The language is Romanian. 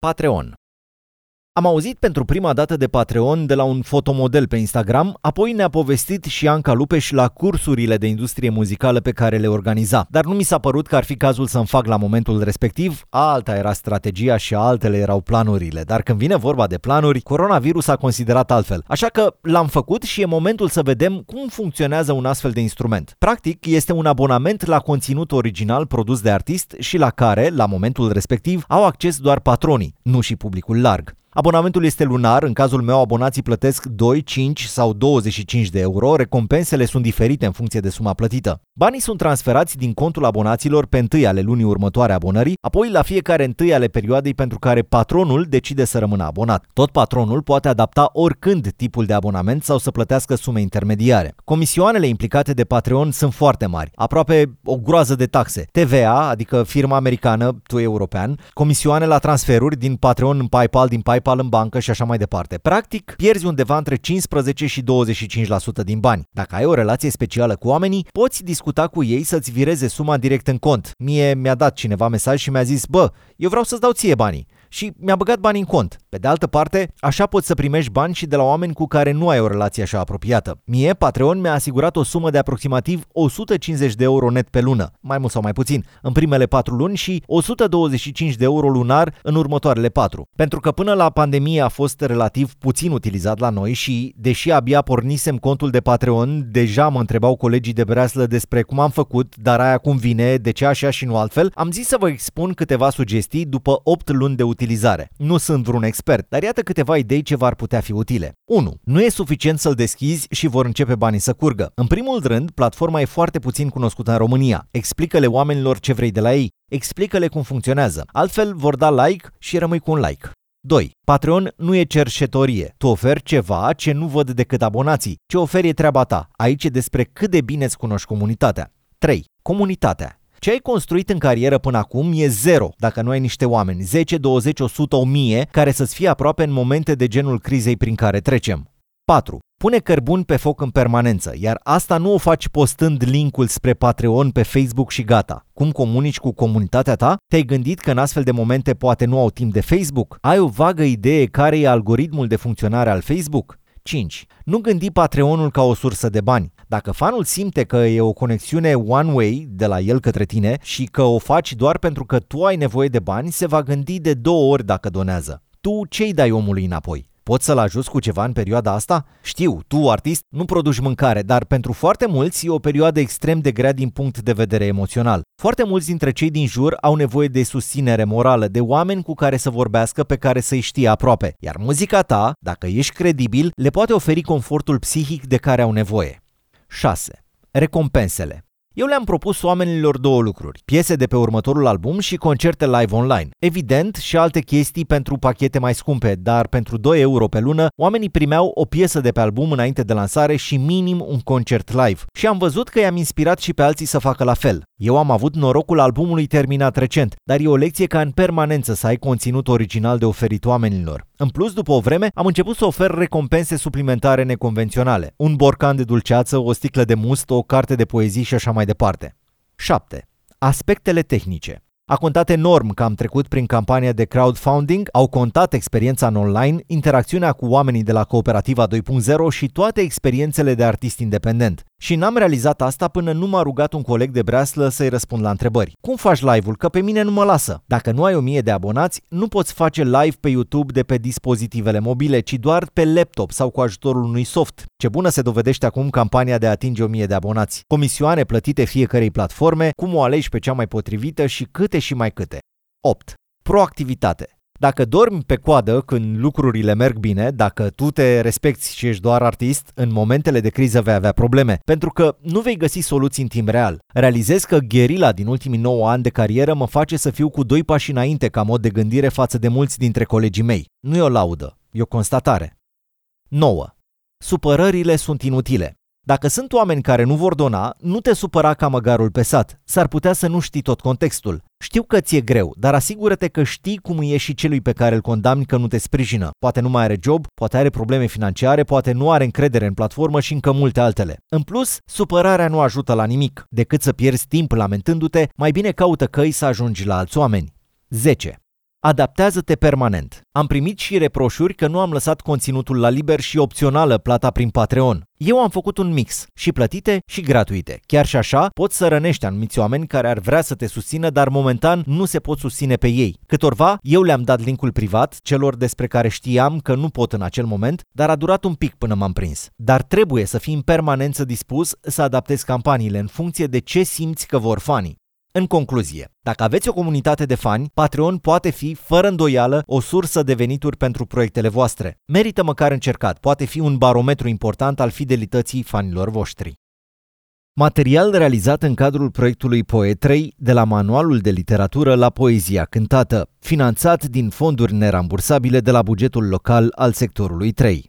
Patreon am auzit pentru prima dată de Patreon de la un fotomodel pe Instagram, apoi ne-a povestit și Anca Lupeș la cursurile de industrie muzicală pe care le organiza. Dar nu mi s-a părut că ar fi cazul să-mi fac la momentul respectiv, alta era strategia și altele erau planurile. Dar când vine vorba de planuri, coronavirus a considerat altfel. Așa că l-am făcut și e momentul să vedem cum funcționează un astfel de instrument. Practic, este un abonament la conținut original produs de artist și la care, la momentul respectiv, au acces doar patronii, nu și publicul larg. Abonamentul este lunar, în cazul meu abonații plătesc 2, 5 sau 25 de euro, recompensele sunt diferite în funcție de suma plătită. Banii sunt transferați din contul abonaților pe întâi ale lunii următoare abonării, apoi la fiecare întâi ale perioadei pentru care patronul decide să rămână abonat. Tot patronul poate adapta oricând tipul de abonament sau să plătească sume intermediare. Comisioanele implicate de Patreon sunt foarte mari, aproape o groază de taxe. TVA, adică firma americană, tu european, comisioane la transferuri din Patreon în PayPal, din PayPal PayPal în bancă și așa mai departe. Practic, pierzi undeva între 15 și 25% din bani. Dacă ai o relație specială cu oamenii, poți discuta cu ei să-ți vireze suma direct în cont. Mie mi-a dat cineva mesaj și mi-a zis, bă, eu vreau să-ți dau ție banii și mi-a băgat bani în cont. Pe de altă parte, așa poți să primești bani și de la oameni cu care nu ai o relație așa apropiată. Mie, Patreon mi-a asigurat o sumă de aproximativ 150 de euro net pe lună, mai mult sau mai puțin, în primele 4 luni și 125 de euro lunar în următoarele 4. Pentru că până la pandemie a fost relativ puțin utilizat la noi și, deși abia pornisem contul de Patreon, deja mă întrebau colegii de breaslă despre cum am făcut, dar aia cum vine, de ce așa și nu altfel, am zis să vă expun câteva sugestii după 8 luni de utilizare utilizare. Nu sunt vreun expert, dar iată câteva idei ce v-ar putea fi utile. 1. Nu e suficient să-l deschizi și vor începe banii să curgă. În primul rând, platforma e foarte puțin cunoscută în România. Explică-le oamenilor ce vrei de la ei. Explică-le cum funcționează. Altfel vor da like și rămâi cu un like. 2. Patreon nu e cerșetorie. Tu oferi ceva ce nu văd decât abonații. Ce oferi e treaba ta. Aici e despre cât de bine îți cunoști comunitatea. 3. Comunitatea. Ce ai construit în carieră până acum e zero dacă nu ai niște oameni, 10, 20, 100, 1000, care să-ți fie aproape în momente de genul crizei prin care trecem. 4. Pune cărbun pe foc în permanență, iar asta nu o faci postând linkul spre Patreon pe Facebook și gata. Cum comunici cu comunitatea ta? Te-ai gândit că în astfel de momente poate nu au timp de Facebook? Ai o vagă idee care e algoritmul de funcționare al Facebook? 5. Nu gândi Patreonul ca o sursă de bani. Dacă fanul simte că e o conexiune one-way de la el către tine și că o faci doar pentru că tu ai nevoie de bani, se va gândi de două ori dacă donează. Tu ce-i dai omului înapoi? Poți să-l ajuți cu ceva în perioada asta? Știu, tu, artist, nu produci mâncare, dar pentru foarte mulți e o perioadă extrem de grea din punct de vedere emoțional. Foarte mulți dintre cei din jur au nevoie de susținere morală, de oameni cu care să vorbească, pe care să-i știe aproape. Iar muzica ta, dacă ești credibil, le poate oferi confortul psihic de care au nevoie. 6. Recompensele. Eu le-am propus oamenilor două lucruri, piese de pe următorul album și concerte live online. Evident, și alte chestii pentru pachete mai scumpe, dar pentru 2 euro pe lună, oamenii primeau o piesă de pe album înainte de lansare și minim un concert live. Și am văzut că i-am inspirat și pe alții să facă la fel. Eu am avut norocul albumului terminat recent, dar e o lecție ca în permanență să ai conținut original de oferit oamenilor. În plus, după o vreme, am început să ofer recompense suplimentare neconvenționale. Un borcan de dulceață, o sticlă de must, o carte de poezii și așa mai departe. 7. Aspectele tehnice. A contat enorm că am trecut prin campania de crowdfunding, au contat experiența în online, interacțiunea cu oamenii de la Cooperativa 2.0 și toate experiențele de artist independent. Și n-am realizat asta până nu m-a rugat un coleg de breaslă să-i răspund la întrebări. Cum faci live-ul? Că pe mine nu mă lasă. Dacă nu ai o mie de abonați, nu poți face live pe YouTube de pe dispozitivele mobile, ci doar pe laptop sau cu ajutorul unui soft. Ce bună se dovedește acum campania de a atinge o mie de abonați. Comisioane plătite fiecarei platforme, cum o alegi pe cea mai potrivită și câte și mai câte. 8. Proactivitate. Dacă dormi pe coadă când lucrurile merg bine, dacă tu te respecti și ești doar artist, în momentele de criză vei avea probleme, pentru că nu vei găsi soluții în timp real. Realizez că gherila din ultimii 9 ani de carieră mă face să fiu cu doi pași înainte ca mod de gândire față de mulți dintre colegii mei. Nu e o laudă, e o constatare. 9. Supărările sunt inutile. Dacă sunt oameni care nu vor dona, nu te supăra ca măgarul pe sat. S-ar putea să nu știi tot contextul. Știu că ți-e greu, dar asigură-te că știi cum e și celui pe care îl condamni că nu te sprijină. Poate nu mai are job, poate are probleme financiare, poate nu are încredere în platformă și încă multe altele. În plus, supărarea nu ajută la nimic. Decât să pierzi timp lamentându-te, mai bine caută căi să ajungi la alți oameni. 10. Adaptează-te permanent. Am primit și reproșuri că nu am lăsat conținutul la liber și opțională plata prin Patreon. Eu am făcut un mix, și plătite și gratuite. Chiar și așa, poți să rănești anumiți oameni care ar vrea să te susțină, dar momentan nu se pot susține pe ei. Câtorva, eu le-am dat linkul privat, celor despre care știam că nu pot în acel moment, dar a durat un pic până m-am prins. Dar trebuie să fii în permanență dispus să adaptezi campaniile în funcție de ce simți că vor fanii. În concluzie, dacă aveți o comunitate de fani, Patreon poate fi, fără îndoială, o sursă de venituri pentru proiectele voastre. Merită măcar încercat, poate fi un barometru important al fidelității fanilor voștri. Material realizat în cadrul proiectului Poetrei, de la manualul de literatură la poezia cântată, finanțat din fonduri nerambursabile de la bugetul local al sectorului 3.